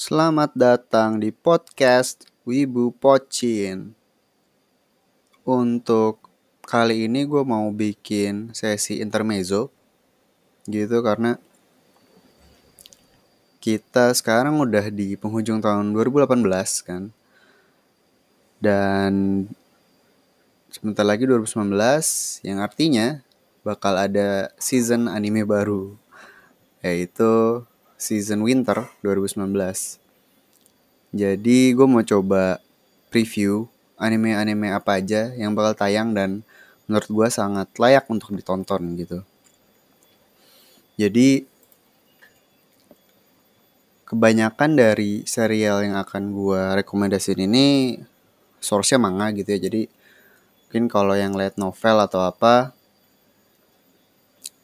Selamat datang di podcast Wibu Pocin. Untuk kali ini gue mau bikin sesi intermezzo gitu karena kita sekarang udah di penghujung tahun 2018 kan. Dan sebentar lagi 2019 yang artinya bakal ada season anime baru yaitu season winter 2019. Jadi gue mau coba preview anime-anime apa aja yang bakal tayang dan menurut gue sangat layak untuk ditonton gitu. Jadi kebanyakan dari serial yang akan gue rekomendasiin ini source-nya manga gitu ya. Jadi mungkin kalau yang lihat novel atau apa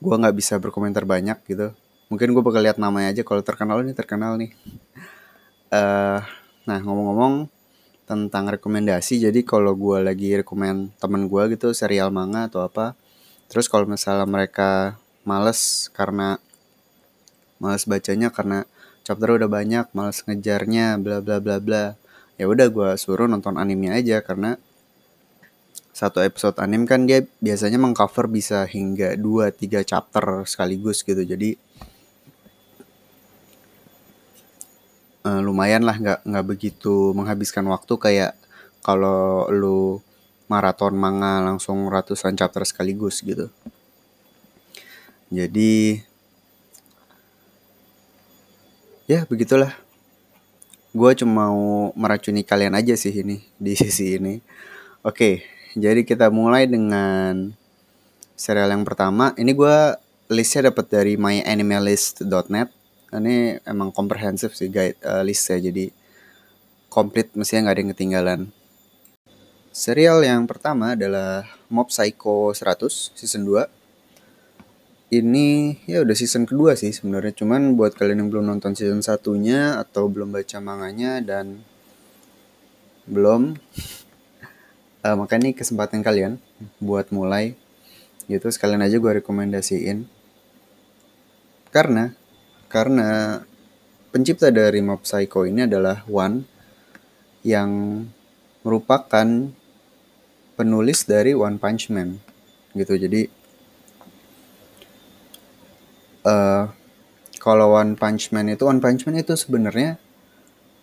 gue nggak bisa berkomentar banyak gitu mungkin gue bakal lihat namanya aja. Kalau terkenal nih terkenal nih. Uh, nah ngomong-ngomong tentang rekomendasi jadi kalau gue lagi rekomend temen gue gitu serial manga atau apa terus kalau misalnya mereka males karena males bacanya karena chapter udah banyak males ngejarnya bla bla bla bla ya udah gue suruh nonton anime aja. Karena satu episode anime kan dia biasanya mengcover bisa hingga 2-3 chapter sekaligus gitu. Jadi uh, lumayan lah nggak nggak begitu menghabiskan waktu kayak kalau lu maraton manga langsung ratusan chapter sekaligus gitu. Jadi ya begitulah. Gue cuma mau meracuni kalian aja sih ini di sisi ini. Oke, jadi kita mulai dengan serial yang pertama. Ini gue listnya dapat dari myanimalist.net ini emang komprehensif sih guide uh, listnya jadi komplit mestinya nggak ada yang ketinggalan. Serial yang pertama adalah Mob Psycho 100 season 2 ini ya udah season kedua sih sebenarnya cuman buat kalian yang belum nonton season satunya atau belum baca manganya dan belum uh, maka ini kesempatan kalian buat mulai. Gitu sekalian aja gue rekomendasiin. Karena karena pencipta dari Mob Psycho ini adalah One yang merupakan penulis dari One Punch Man gitu. Jadi uh, kalau One Punch Man itu One Punch Man itu sebenarnya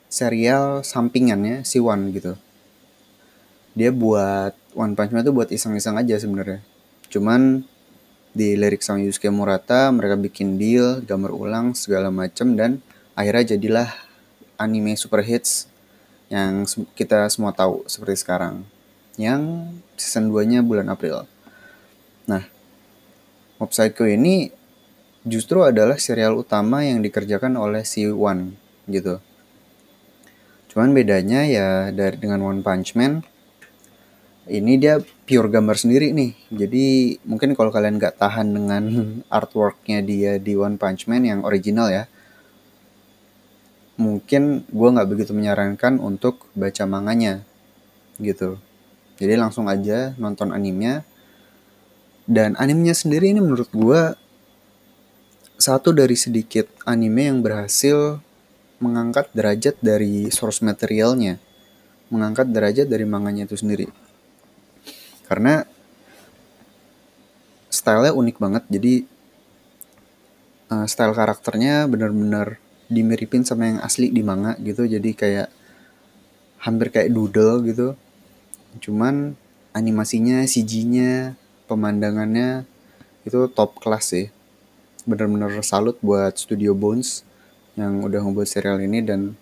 serial sampingannya si One gitu. Dia buat One Punch Man itu buat iseng-iseng aja sebenarnya. Cuman di lirik sama Yusuke Murata mereka bikin deal gambar ulang segala macam dan akhirnya jadilah anime super hits yang kita semua tahu seperti sekarang yang season 2 nya bulan April. Nah Mob Psycho ini justru adalah serial utama yang dikerjakan oleh si One gitu. Cuman bedanya ya dari dengan One Punch Man ini dia pure gambar sendiri nih. Jadi mungkin kalau kalian nggak tahan dengan artworknya dia di One Punch Man yang original ya, mungkin gue nggak begitu menyarankan untuk baca manganya gitu. Jadi langsung aja nonton animenya. Dan animenya sendiri ini menurut gue satu dari sedikit anime yang berhasil mengangkat derajat dari source materialnya, mengangkat derajat dari manganya itu sendiri karena stylenya unik banget jadi uh, style karakternya benar-benar dimiripin sama yang asli di manga gitu. Jadi kayak hampir kayak doodle gitu. Cuman animasinya CG-nya pemandangannya itu top kelas sih. Bener-bener salut buat Studio Bones yang udah ngebuat serial ini dan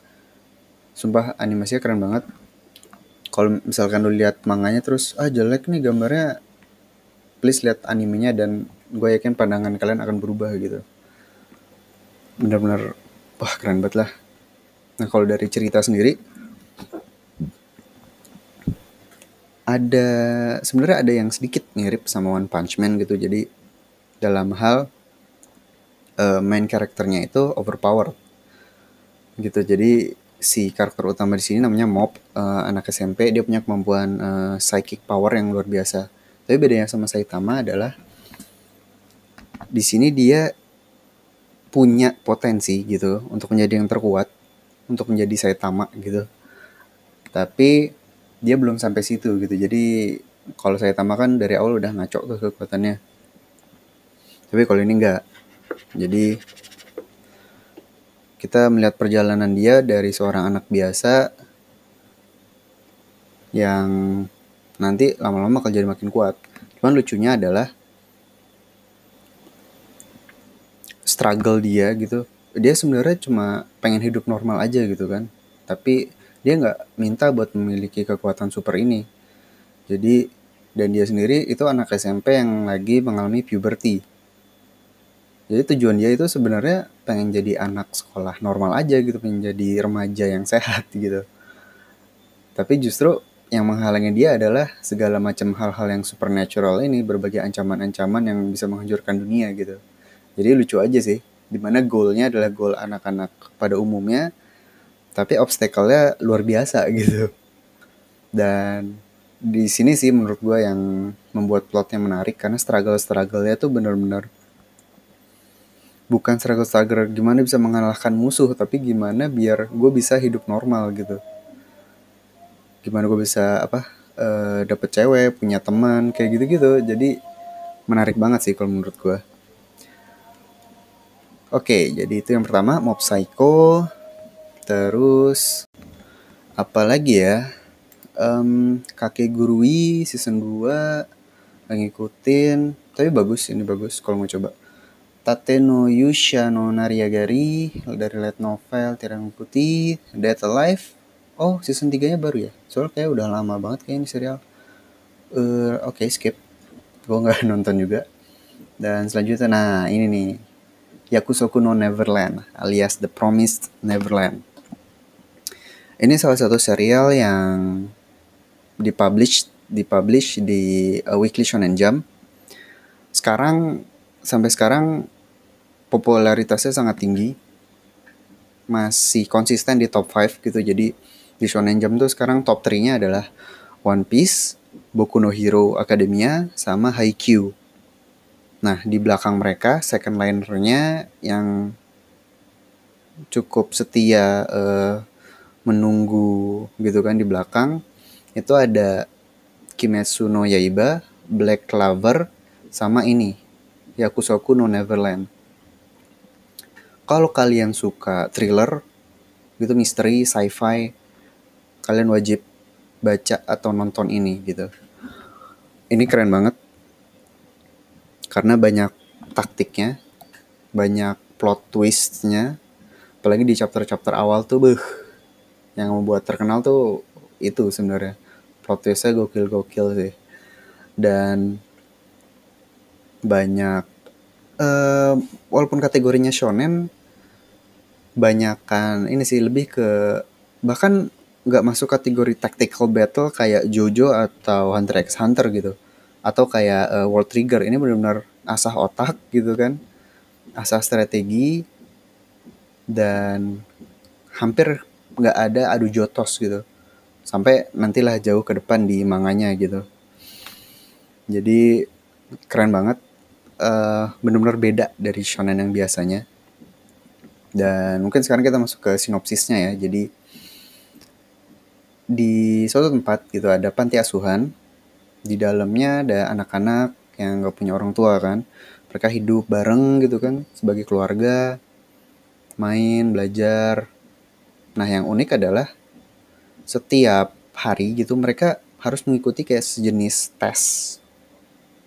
sumpah animasinya keren banget kalau misalkan lu lihat manganya terus ah jelek nih gambarnya please lihat animenya dan gue yakin pandangan kalian akan berubah gitu. Bener-bener wah keren banget lah. Nah kalau dari cerita sendiri ada sebenarnya ada yang sedikit mirip sama One Punch Man gitu. Jadi dalam hal uh, main karakternya itu overpower gitu jadi si karakter utama di sini namanya Mob, uh, anak SMP, dia punya kemampuan uh, psychic power yang luar biasa. Tapi bedanya sama Saitama adalah di sini dia punya potensi gitu untuk menjadi yang terkuat, untuk menjadi Saitama gitu. Tapi dia belum sampai situ gitu. Jadi kalau Saitama kan dari awal udah ngaco tuh kekuatannya. Tapi kalau ini enggak. Jadi kita melihat perjalanan dia dari seorang anak biasa yang nanti lama-lama akan jadi makin kuat. Cuman lucunya adalah struggle dia gitu. Dia sebenarnya cuma pengen hidup normal aja gitu kan. Tapi dia nggak minta buat memiliki kekuatan super ini. Jadi dan dia sendiri itu anak SMP yang lagi mengalami puberty jadi tujuan dia itu sebenarnya pengen jadi anak sekolah normal aja gitu pengen jadi remaja yang sehat gitu. Tapi justru yang menghalangi dia adalah segala macam hal-hal yang supernatural ini berbagai ancaman-ancaman yang bisa menghancurkan dunia gitu. Jadi lucu aja sih di mana goalnya adalah goal anak-anak pada umumnya tapi obstacle-nya luar biasa gitu. Dan di sini sih menurut gue yang membuat plotnya menarik karena struggle-struggle-nya tuh bener-bener bukan struggle-struggle gimana bisa mengalahkan musuh tapi gimana biar gue bisa hidup normal gitu. Gimana gue bisa apa uh, dapet cewek punya teman kayak gitu-gitu. Jadi menarik banget sih kalau menurut gue oke jadi itu yang pertama Mob Psycho. Terus apa lagi ya? Um, kakek gurui season 2 ngikutin. Tapi bagus ini bagus kalau mau coba Tate no Yusha no Nariagari dari light novel Tirang Putih, Dead Alive. Oh, season 3-nya baru ya? Soalnya kayak udah lama banget kayak ini serial. Uh, Oke, okay, skip. Gue nggak nonton juga. Dan selanjutnya, nah ini nih. Yakusoku no Neverland, alias The Promised Neverland. Ini salah satu serial yang dipublish dipublish di uh, Weekly Shonen Jump. Sekarang sampai sekarang popularitasnya sangat tinggi. Masih konsisten di top 5 gitu. Jadi di Shonen Jump tuh sekarang top 3 nya adalah One Piece, Boku no Hero Academia, sama Haikyuu. Nah di belakang mereka second linernya yang cukup setia uh, menunggu gitu kan di belakang itu ada Kimetsu no Yaiba, Black Clover, sama ini Yakusoku no Neverland. Kalau kalian suka thriller, gitu misteri, sci-fi, kalian wajib baca atau nonton ini gitu. Ini keren banget. Karena banyak taktiknya, banyak plot twistnya, apalagi di chapter-chapter awal tuh, beh, yang membuat terkenal tuh itu sebenarnya plot twistnya gokil-gokil sih. Dan banyak uh, walaupun kategorinya shonen banyak kan ini sih lebih ke bahkan nggak masuk kategori tactical battle kayak Jojo atau Hunter x Hunter gitu. Atau kayak uh, World Trigger. Ini benar-benar asah otak gitu kan. Asah strategi. Dan hampir nggak ada adu jotos gitu. Sampai nantilah jauh ke depan di manganya gitu. Jadi keren banget. Uh, benar-benar beda dari shonen yang biasanya. Dan mungkin sekarang kita masuk ke sinopsisnya ya. Jadi di suatu tempat gitu ada panti asuhan. Di dalamnya ada anak-anak yang gak punya orang tua kan. Mereka hidup bareng gitu kan sebagai keluarga, main, belajar. Nah yang unik adalah setiap hari gitu mereka harus mengikuti kayak sejenis tes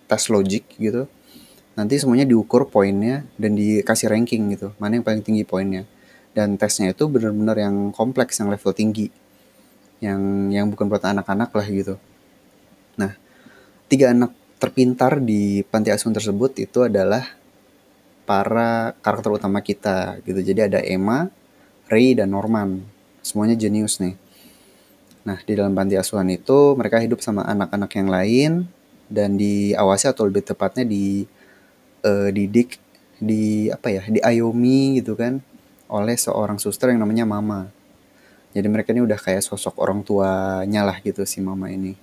tes logik gitu nanti semuanya diukur poinnya dan dikasih ranking gitu. Mana yang paling tinggi poinnya. Dan tesnya itu benar-benar yang kompleks yang level tinggi. Yang yang bukan buat anak-anak lah gitu. Nah tiga anak terpintar di panti asuhan tersebut itu adalah para karakter utama kita gitu. Jadi ada Emma, Ray dan Norman. Semuanya jenius nih. Nah di dalam panti asuhan itu mereka hidup sama anak-anak yang lain dan diawasi atau lebih tepatnya di uh, didik di apa ya di Ayomi gitu kan oleh seorang suster yang namanya Mama. Jadi mereka ini udah kayak sosok orang tuanya lah gitu si Mama ini.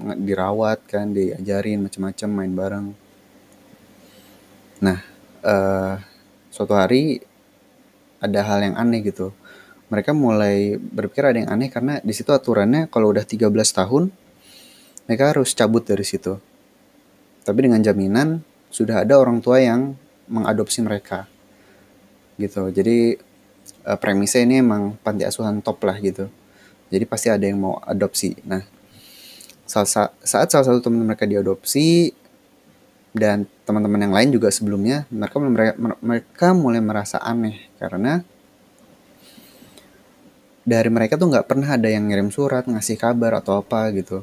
Dirawat kan, diajarin macam-macam main bareng. Nah, uh, suatu hari ada hal yang aneh gitu. mereka mulai berpikir ada yang aneh karena di situ aturannya kalau udah 13 tahun mereka harus cabut dari situ. Tapi dengan jaminan sudah ada orang tua yang mengadopsi mereka. Gitu. Jadi uh, premisnya ini emang panti asuhan top lah gitu. Jadi pasti ada yang mau adopsi. Nah, saat, saat salah satu teman mereka diadopsi dan teman-teman yang lain juga sebelumnya mereka mereka, mereka mulai merasa aneh karena dari mereka tuh nggak pernah ada yang ngirim surat ngasih kabar atau apa gitu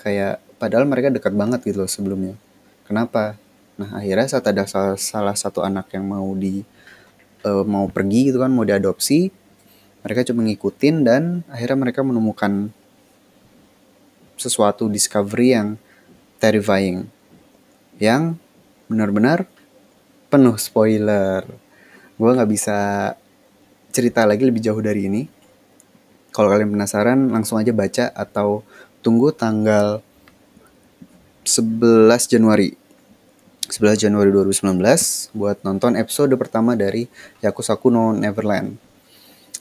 kayak padahal mereka dekat banget gitu loh sebelumnya kenapa nah akhirnya saat ada salah, salah satu anak yang mau di uh, mau pergi gitu kan mau diadopsi mereka cuma ngikutin dan akhirnya mereka menemukan sesuatu discovery yang terrifying yang benar-benar penuh spoiler. Gue nggak bisa cerita lagi lebih jauh dari ini. Kalau kalian penasaran langsung aja baca atau tunggu tanggal 11 Januari 11 Januari 2019 buat nonton episode pertama dari Yakusaku no Neverland.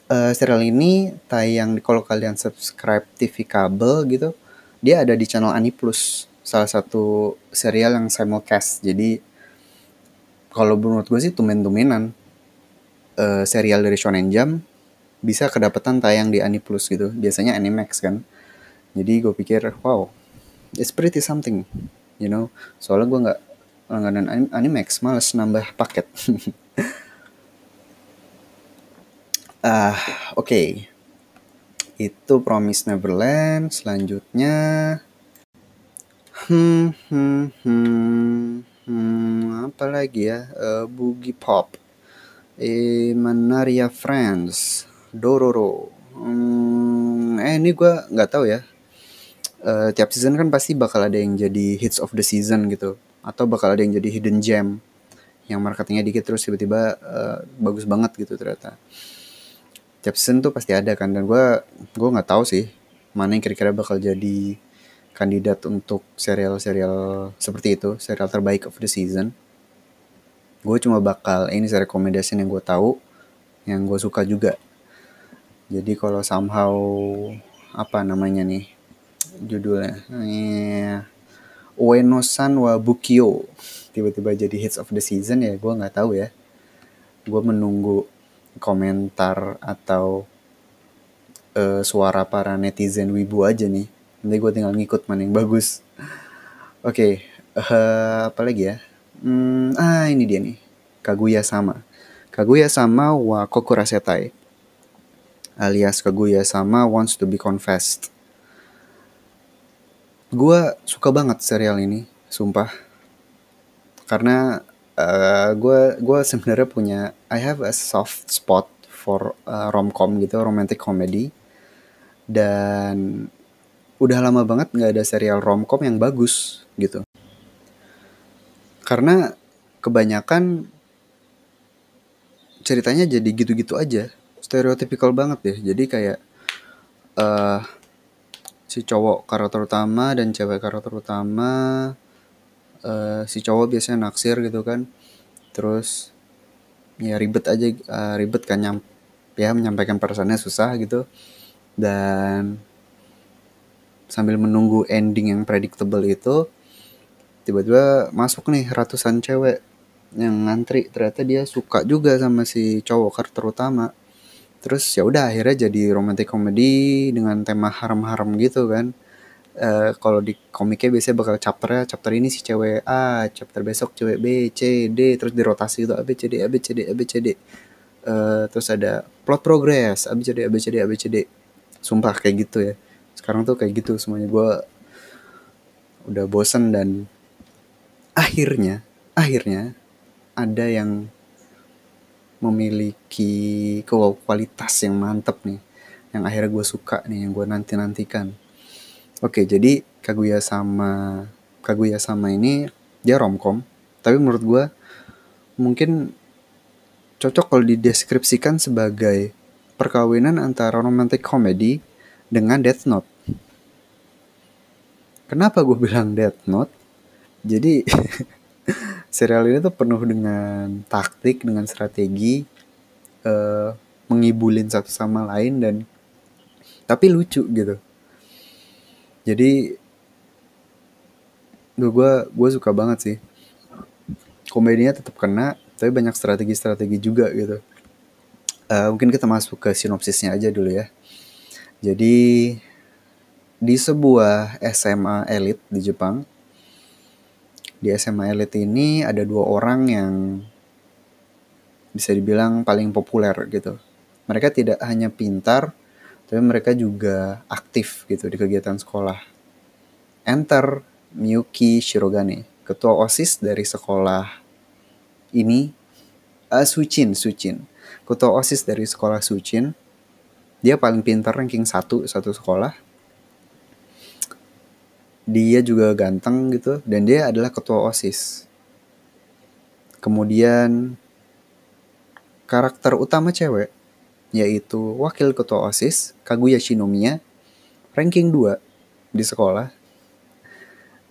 Uh, serial ini tayang kalau kalian subscribe TV kabel gitu, dia ada di channel Ani Plus, salah satu serial yang simulcast. Jadi kalau menurut gue sih tumen-tumenan uh, serial dari Shonen Jump bisa kedapatan tayang di Ani Plus gitu. Biasanya Animax kan jadi gue pikir wow it's pretty something you know soalnya gue nggak langganan Animax males nambah paket. Ah uh, oke. Okay. itu Promise Neverland selanjutnya. Hmm hmm hmm hmm apa lagi ya? Uh, Boogie Pop. Eh Manaria Friends Dororo. Hmm, eh ini gue nggak tahu ya. Uh, tiap season kan pasti bakal ada yang jadi hits of the season gitu atau bakal ada yang jadi hidden gem yang marketingnya dikit terus tiba-tiba uh, bagus banget gitu ternyata. Tiap tuh pasti ada kan dan gue gue nggak tahu sih mana yang kira-kira bakal jadi kandidat untuk serial-serial seperti itu serial terbaik of the season. Gue cuma bakal ini saya rekomendasi yang gue tahu yang gue suka juga. Jadi kalau somehow apa namanya nih judulnya? Yeah. Ueno-san wa Bukio. Tiba-tiba jadi hits of the season ya gue nggak tahu ya. Gue menunggu komentar atau uh, suara para netizen wibu aja nih. Nanti gue tinggal ngikut mana yang bagus. Oke okay, uh, eh, apa lagi ya? Hmm, ah ini dia nih. Kaguya sama Kaguya sama wa Kokurasetai alias Kaguya sama wants to be confessed gue suka banget serial ini sumpah. Karena uh, gue gue sebenarnya punya I have a soft spot for uh, romcom gitu romantic comedy. Dan udah lama banget nggak ada serial romcom yang bagus gitu. Karena kebanyakan ceritanya jadi gitu-gitu aja. Stereotypical banget ya jadi kayak uh, si cowok karakter utama dan cewek karakter utama uh, si cowok biasanya naksir gitu kan. Terus ya ribet aja uh, ribet kan nyam ya menyampaikan perasaannya susah gitu. Dan sambil menunggu ending yang predictable itu tiba-tiba masuk nih ratusan cewek yang ngantri. Ternyata dia suka juga sama si cowok karakter utama terus ya udah akhirnya jadi romantic comedy dengan tema haram-haram gitu kan. Uh, kalau di komiknya biasanya bakal chapternya chapter ini si cewek A chapter besok cewek B C D terus dirotasi gitu A B C D A B C D A B C D. Uh, terus ada plot progress A B C D A B C D A B C D. Sumpah kayak gitu ya. Sekarang tuh kayak gitu semuanya. Gue udah bosen dan akhirnya akhirnya ada yang memiliki kualitas yang mantep nih yang akhirnya gue suka nih yang gue nanti nantikan oke jadi Kaguya sama Kaguya sama ini dia romcom. Tapi menurut gue mungkin cocok kalau dideskripsikan sebagai perkawinan antara romantic comedy dengan Death Note. Kenapa gue bilang Death Note? Jadi serial ini tuh penuh dengan taktik dengan strategi uh, mengibulin satu sama lain dan tapi lucu gitu. Jadi gue gue suka banget sih. Komedinya tetap kena tapi banyak strategi-strategi juga gitu. Uh, mungkin kita masuk ke sinopsisnya aja dulu ya. Jadi di sebuah SMA elit di Jepang di SMA elit ini ada dua orang yang bisa dibilang paling populer gitu mereka tidak hanya pintar tapi mereka juga aktif gitu di kegiatan sekolah. Enter Miyuki Shirogane, ketua OSIS dari sekolah ini, uh, Suchin, Suchin. Ketua OSIS dari sekolah Suchin, dia paling pintar ranking satu satu sekolah. Dia juga ganteng gitu, dan dia adalah ketua OSIS. Kemudian karakter utama cewek yaitu wakil ketua OSIS Kaguya Shinomiya ranking 2 di sekolah.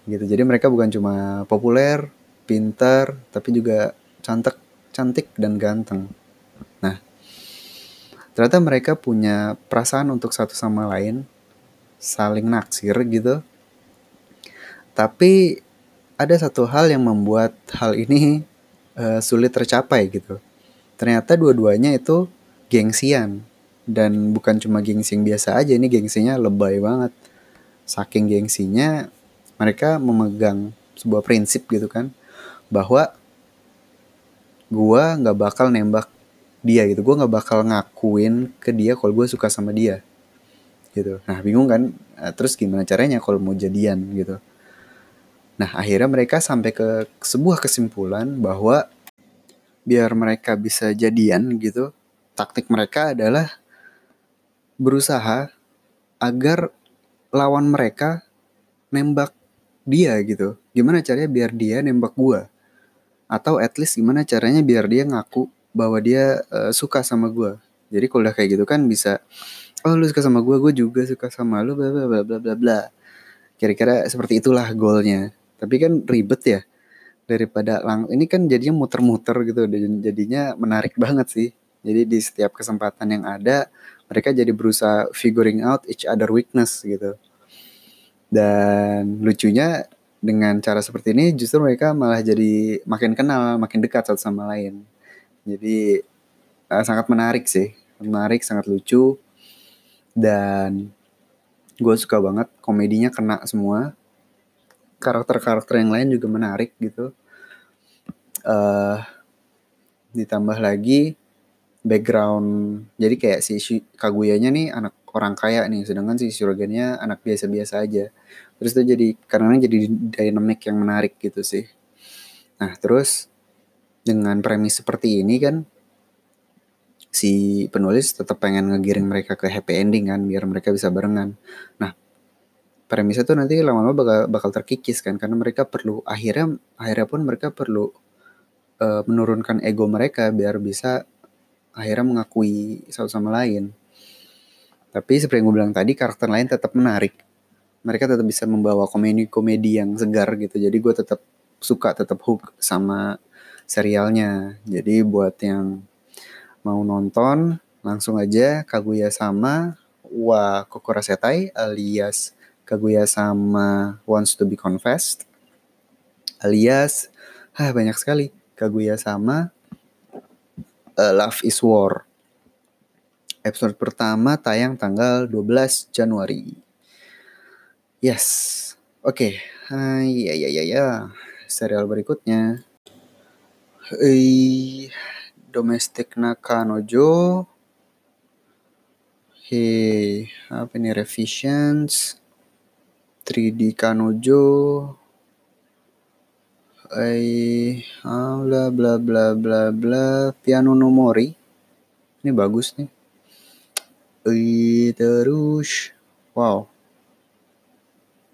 Gitu jadi mereka bukan cuma populer pintar tapi juga cantik cantik dan ganteng. Nah ternyata mereka punya perasaan untuk satu sama lain saling naksir gitu tapi ada satu hal yang membuat hal ini uh, sulit tercapai gitu. Ternyata dua-duanya itu gengsian. Dan bukan cuma gengsi yang biasa aja ini gengsinya lebay banget. Saking gengsinya mereka memegang sebuah prinsip gitu kan bahwa gua nggak bakal nembak dia gitu. Gua nggak bakal ngakuin ke dia kalau gue suka sama dia gitu. Nah bingung kan? Nah, terus gimana caranya kalau mau jadian gitu nah akhirnya mereka sampai ke sebuah kesimpulan bahwa biar mereka bisa jadian gitu taktik mereka adalah berusaha agar lawan mereka nembak dia gitu. Gimana caranya biar dia nembak gua? Atau at least gimana caranya biar dia ngaku bahwa dia uh, suka sama gua. Jadi kalau udah kayak gitu kan bisa oh lu suka sama gua, gua juga suka sama lu bla bla bla bla bla. Kira-kira seperti itulah goalnya. Tapi kan ribet ya daripada lang ini kan jadinya muter-muter gitu jadinya menarik banget sih jadi di setiap kesempatan yang ada, mereka jadi berusaha figuring out each other weakness gitu. Dan lucunya dengan cara seperti ini justru mereka malah jadi makin kenal, makin dekat satu sama lain. Jadi uh, sangat menarik sih, menarik, sangat lucu. Dan gue suka banget komedinya kena semua. Karakter-karakter yang lain juga menarik gitu. Uh, ditambah lagi background jadi kayak si Kaguyanya nih anak orang kaya nih sedangkan si Shuroganya anak biasa-biasa aja. Terus itu jadi karena jadi dynamic yang menarik gitu sih. Nah terus dengan premis seperti ini kan si penulis tetap pengen ngegiring mereka ke happy ending kan biar mereka bisa barengan. Nah premisnya tuh nanti lama-lama bakal bakal terkikis kan karena mereka perlu akhirnya akhirnya pun mereka perlu uh, menurunkan ego mereka biar bisa akhirnya mengakui satu sama lain. Tapi seperti yang gue bilang tadi, karakter lain tetap menarik. Mereka tetap bisa membawa komedi-komedi yang segar gitu. Jadi gue tetap suka, tetap hook sama serialnya. Jadi buat yang mau nonton, langsung aja Kaguya sama Wa Kokora Setai alias Kaguya sama Wants to be Confessed alias ah banyak sekali Kaguya sama uh, Love is War. Episode pertama tayang tanggal 12 Januari. Yes. Oke. Okay. Uh, ya ya ya ya. Serial berikutnya. Hei, Domestic Nakanojo. Hei, apa ini revisions? 3D Kanojo. Eh bla bla bla bla bla. Piano no mori ini bagus nih. Eh terus. Wow.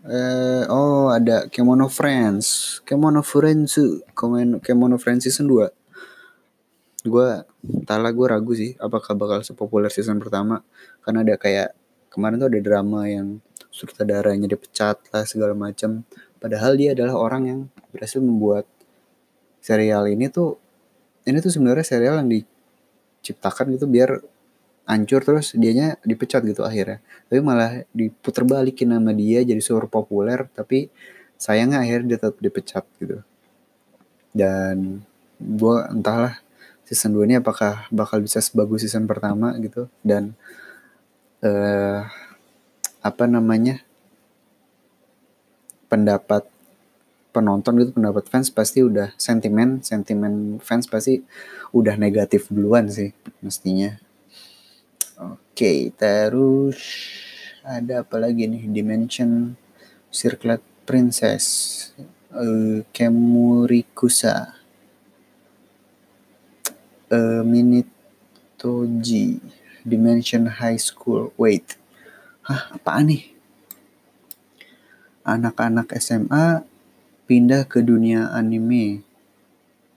Eh oh ada Kemono Friends. Kemono Friends Kemono Kemono Friends season 2 gue tala gue ragu sih apakah bakal sepopuler season pertama. Karena ada kayak kemarin tuh ada drama yang sutradaranya dipecat lah segala macam padahal dia adalah orang yang berhasil membuat serial ini tuh ini tuh sebenarnya serial yang diciptakan gitu biar hancur terus dianya dipecat gitu akhirnya. Tapi malah diputer balikin nama dia jadi super populer tapi sayangnya akhirnya dia tetap dipecat gitu. Dan gue entahlah season 2 ini apakah bakal bisa sebagus season pertama gitu. Dan uh, apa namanya pendapat penonton gitu pendapat fans pasti udah sentimen sentimen fans pasti udah negatif duluan sih mestinya. Oke terus ada apa lagi nih? Dimension circlet princess uh, kemurikusa uh, minitoji dimension high school. Wait hah apaan nih anak-anak SMA pindah ke dunia anime.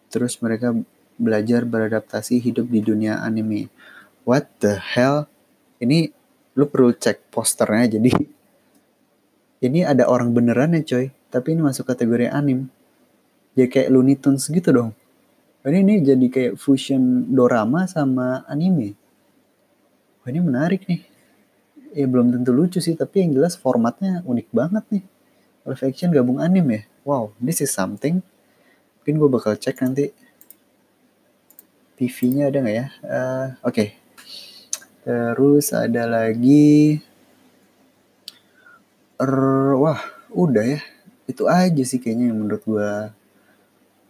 Terus mereka belajar beradaptasi hidup di dunia anime. What the hell? Ini lu perlu cek posternya jadi ini ada orang beneran ya coy tapi ini masuk kategori anim ya kayak Looney Tunes gitu dong ini ini jadi kayak fusion dorama sama anime Wah, ini menarik nih ya belum tentu lucu sih tapi yang jelas formatnya unik banget nih. Live action gabung anime. Wow this is something. Mungkin gue bakal cek nanti. TV-nya ada nggak ya? Uh, oke. Okay. terus ada lagi. Er, wah udah ya. Itu aja sih kayaknya yang menurut gue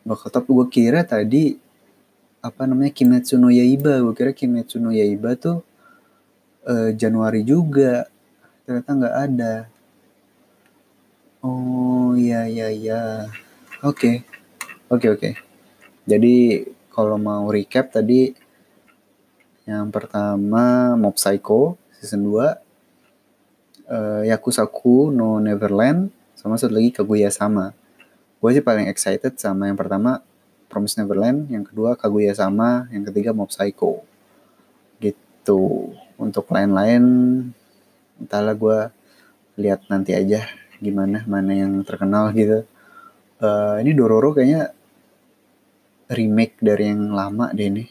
bakal top. Gue kira tadi apa namanya Kimetsu no Yaiba. Gue kira Kimetsu no Yaiba tuh uh, Januari juga ternyata nggak ada Oh, iya iya iya. Oke. Oke oke. Jadi kalau mau recap tadi yang pertama Mob Psycho season 2 uh, eh, Yakusaku no Neverland sama satu lagi Kaguya sama. Gue sih paling excited sama yang pertama Promise Neverland, yang kedua Kaguya sama, yang ketiga Mob Psycho. Gitu. Untuk lain-lain entahlah gue lihat nanti aja gimana mana yang terkenal gitu. Uh, ini Dororo kayaknya remake dari yang lama deh ini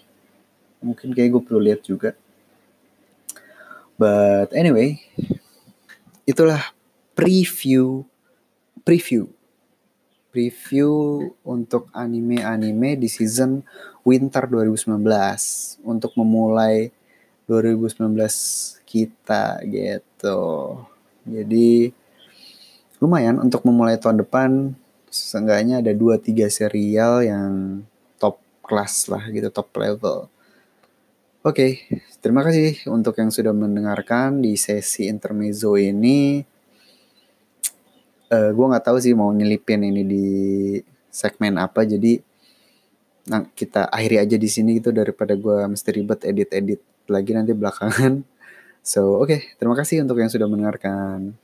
mungkin kayak gue perlu lihat juga. But anyway itulah preview preview preview untuk anime-anime di season winter 2019 untuk memulai 2019 kita gitu jadi lumayan untuk memulai tahun depan seenggaknya ada 2-3 serial yang top kelas lah gitu, top level. Oke, okay, terima kasih untuk yang sudah mendengarkan di sesi intermezzo ini. Uh, eh, gue nggak tahu sih mau nyelipin ini di segmen apa, jadi nah, kita akhiri aja di sini gitu daripada gue mesti ribet edit-edit lagi nanti belakangan. So, oke, okay, terima kasih untuk yang sudah mendengarkan.